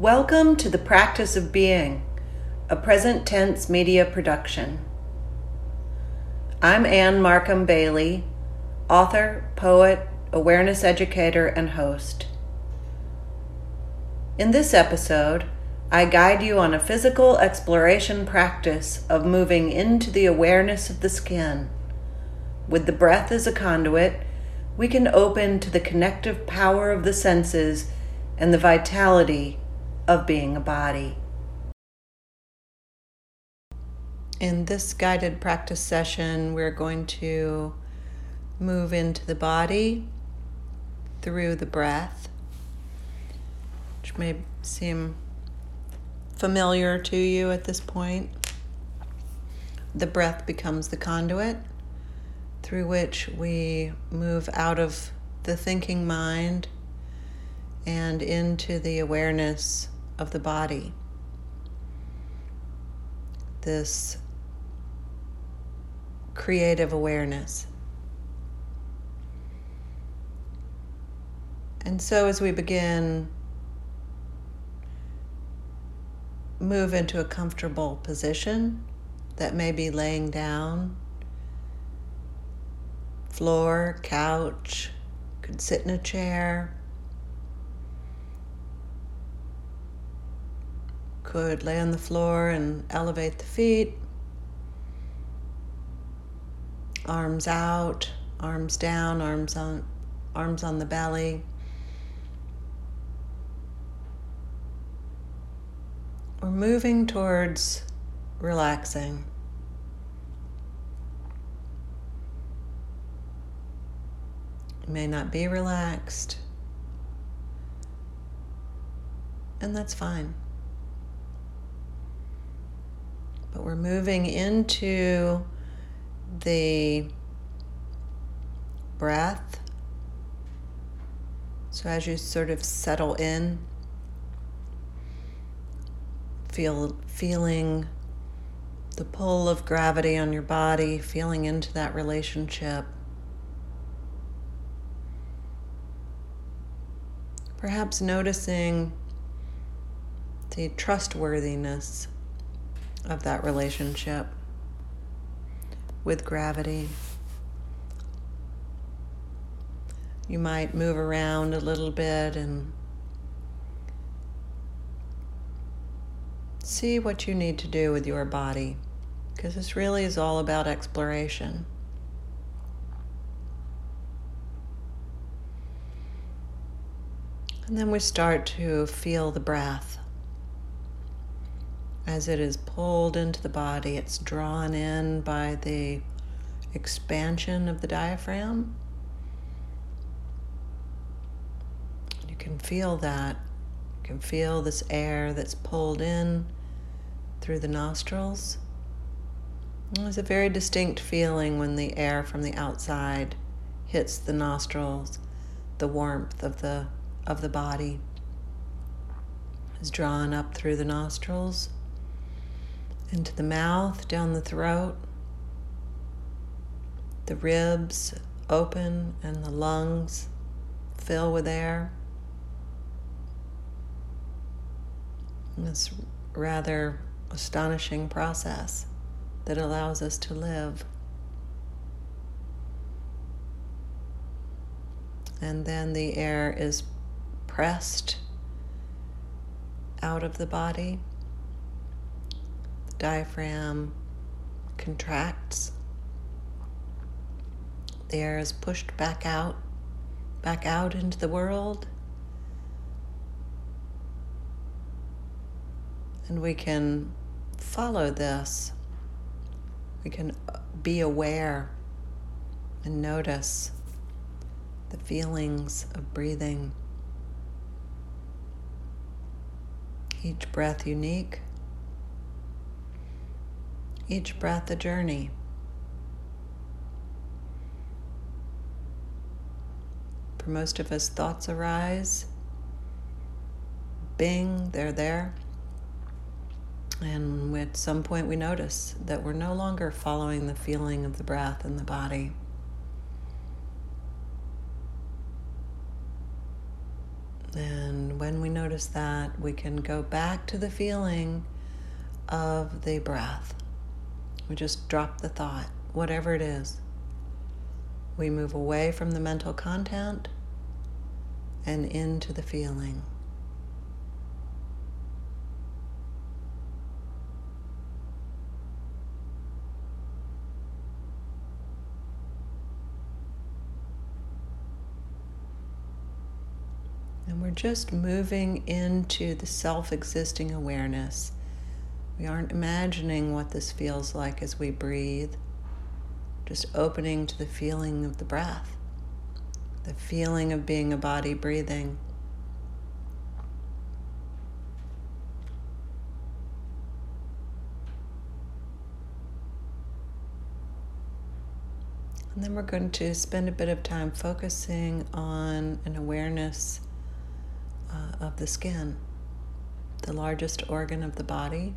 Welcome to the Practice of Being, a present tense media production. I'm Anne Markham Bailey, author, poet, awareness educator, and host. In this episode, I guide you on a physical exploration practice of moving into the awareness of the skin. With the breath as a conduit, we can open to the connective power of the senses and the vitality of being a body. In this guided practice session, we're going to move into the body through the breath, which may seem familiar to you at this point. The breath becomes the conduit through which we move out of the thinking mind and into the awareness of the body. This creative awareness. And so, as we begin, move into a comfortable position that may be laying down floor, couch, could sit in a chair, could lay on the floor and elevate the feet, arms out, arms down, arms on arms on the belly. We're moving towards relaxing. may not be relaxed, and that's fine. But we're moving into the breath. So as you sort of settle in, feel feeling the pull of gravity on your body, feeling into that relationship. Perhaps noticing the trustworthiness of that relationship with gravity. You might move around a little bit and see what you need to do with your body, because this really is all about exploration. And then we start to feel the breath. As it is pulled into the body, it's drawn in by the expansion of the diaphragm. You can feel that. You can feel this air that's pulled in through the nostrils. There's a very distinct feeling when the air from the outside hits the nostrils, the warmth of the of the body is drawn up through the nostrils, into the mouth, down the throat. The ribs open and the lungs fill with air. This rather astonishing process that allows us to live. And then the air is pressed out of the body. Diaphragm contracts. The air is pushed back out, back out into the world. And we can follow this. We can uh, be aware and notice the feelings of breathing. each breath unique, each breath a journey. For most of us, thoughts arise. Bing, they're there. And at some point, we notice that we're no longer following the feeling of the breath in the body. And when we notice that, we can go back to the feeling of the breath. We just drop the thought, whatever it is. We move away from the mental content and into the feeling. And we're just moving into the self existing awareness. We aren't imagining what this feels like as we breathe, just opening to the feeling of the breath, the feeling of being a body breathing. And then we're going to spend a bit of time focusing on an awareness uh, of the skin, the largest organ of the body.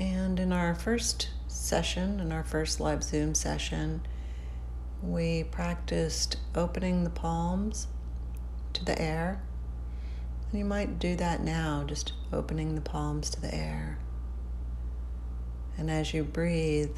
And in our first session, in our first live Zoom session, we practiced opening the palms to the air. And you might do that now, just opening the palms to the air. And as you breathe,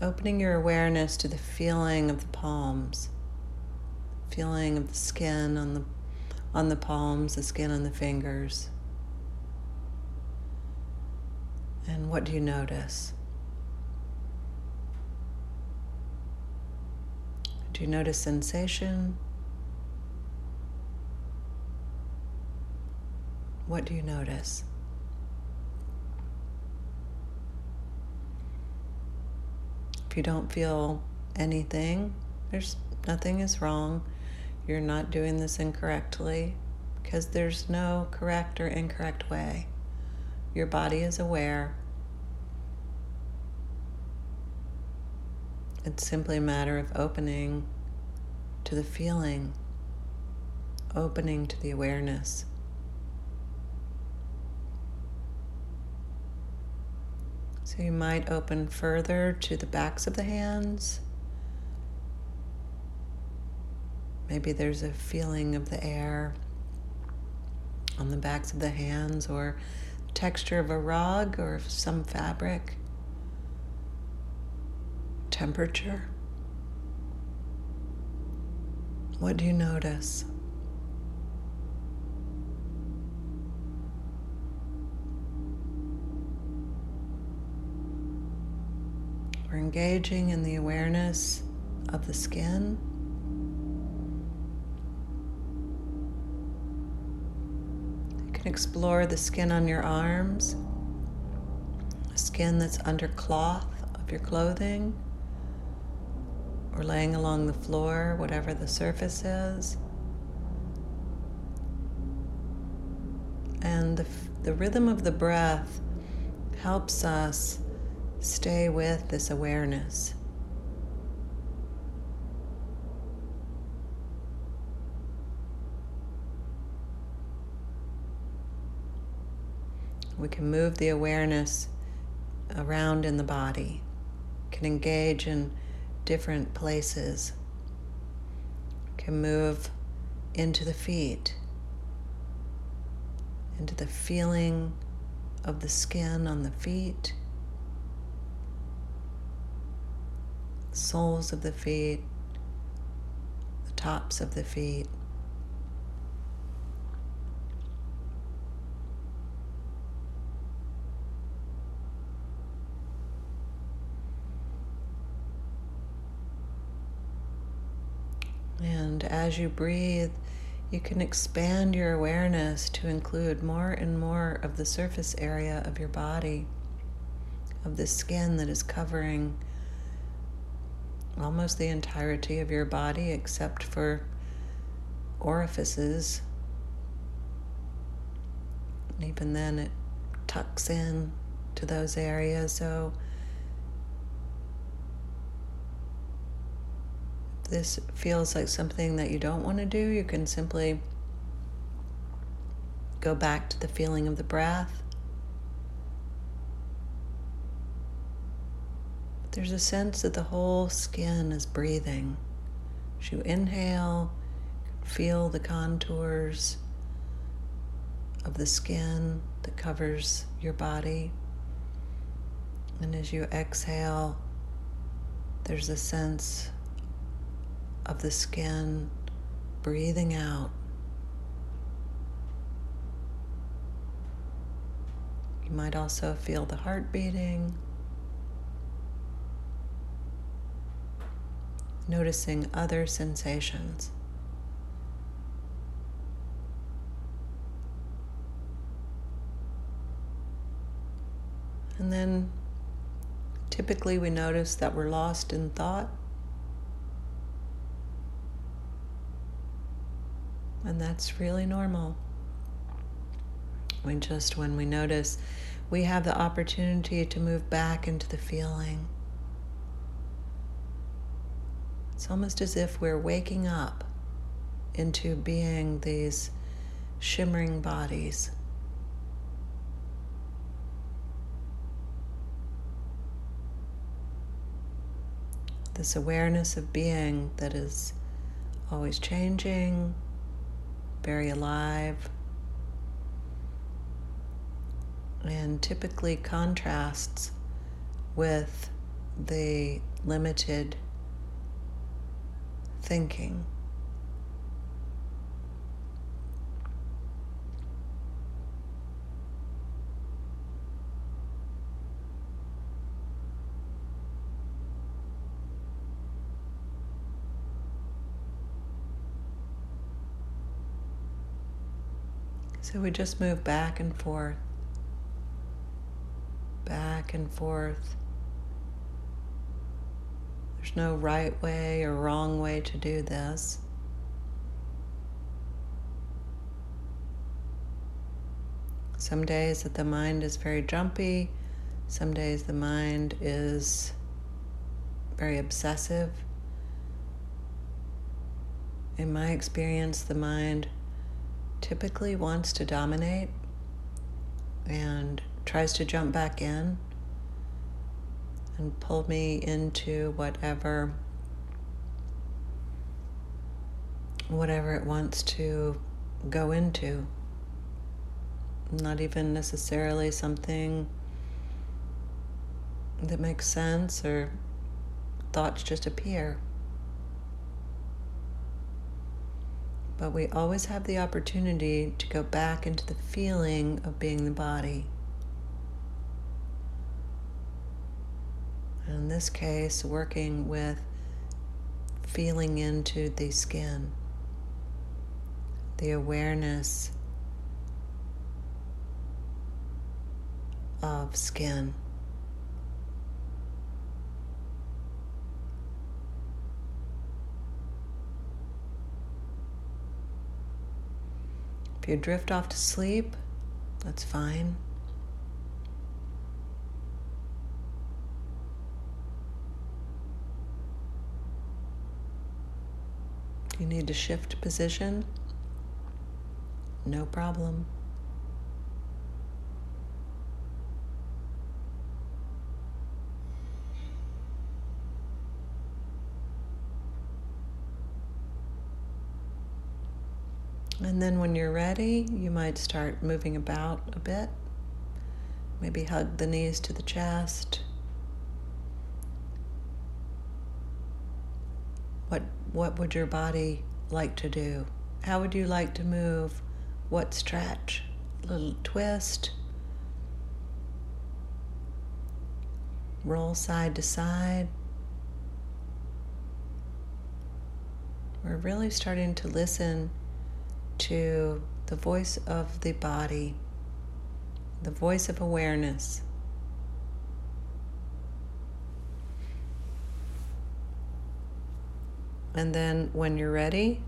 opening your awareness to the feeling of the palms, feeling of the skin on the on the palms, the skin on the fingers. And what do you notice? Do you notice sensation? What do you notice? If you don't feel anything, there's nothing is wrong. You're not doing this incorrectly because there's no correct or incorrect way. Your body is aware. It's simply a matter of opening to the feeling, opening to the awareness. So you might open further to the backs of the hands. Maybe there's a feeling of the air on the backs of the hands or texture of a rug or some fabric. Temperature. What do you notice? We're engaging in the awareness of the skin. Can explore the skin on your arms, skin that's under cloth of your clothing, or laying along the floor, whatever the surface is. And the, the rhythm of the breath helps us Stay with this awareness. We can move the awareness around in the body, can engage in different places, can move into the feet, into the feeling of the skin on the feet soles of the feet, the tops of the feet. And as you breathe, you can expand your awareness to include more and more of the surface area of your body, of the skin that is covering almost the entirety of your body except for orifices. And even then, it tucks in to those areas. So, this feels like something that you don't want to do, you can simply go back to the feeling of the breath. there's a sense that the whole skin is breathing. As you inhale, feel the contours of the skin that covers your body. And as you exhale, there's a sense of the skin breathing out. You might also feel the heart beating. noticing other sensations. And then typically we notice that we're lost in thought. And that's really normal. We just, when we notice, we have the opportunity to move back into the feeling. It's almost as if we're waking up into being these shimmering bodies. This awareness of being that is always changing, very alive, and typically contrasts with the limited thinking. So we just move back and forth, back and forth. There's no right way or wrong way to do this. Some days that the mind is very jumpy, some days the mind is very obsessive. In my experience, the mind typically wants to dominate and tries to jump back in and pull me into whatever whatever it wants to go into. Not even necessarily something that makes sense or thoughts just appear. But we always have the opportunity to go back into the feeling of being the body. in this case, working with feeling into the skin, the awareness of skin. If you drift off to sleep, that's fine. you need to shift position, no problem. And then when you're ready, you might start moving about a bit. Maybe hug the knees to the chest. What what would your body like to do? How would you like to move? What stretch? Little twist? Roll side to side? We're really starting to listen to the voice of the body, the voice of awareness. And then when you're ready,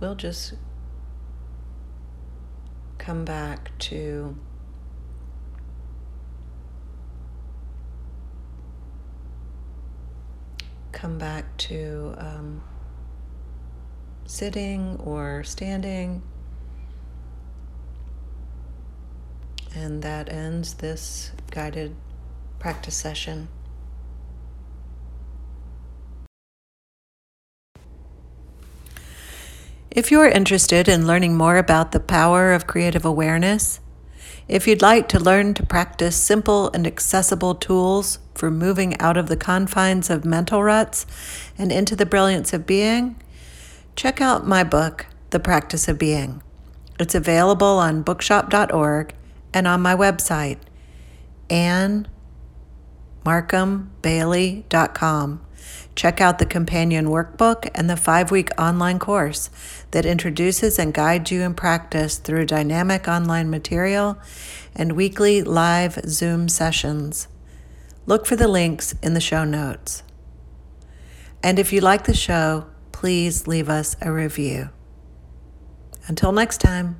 we'll just come back to come back to um, sitting or standing. And that ends this guided practice session. If you're interested in learning more about the power of creative awareness, if you'd like to learn to practice simple and accessible tools for moving out of the confines of mental ruts and into the brilliance of being, check out my book, The Practice of Being. It's available on bookshop.org and on my website, annemarkhambailey.com. Check out the companion workbook and the five week online course that introduces and guides you in practice through dynamic online material and weekly live Zoom sessions. Look for the links in the show notes. And if you like the show, please leave us a review. Until next time.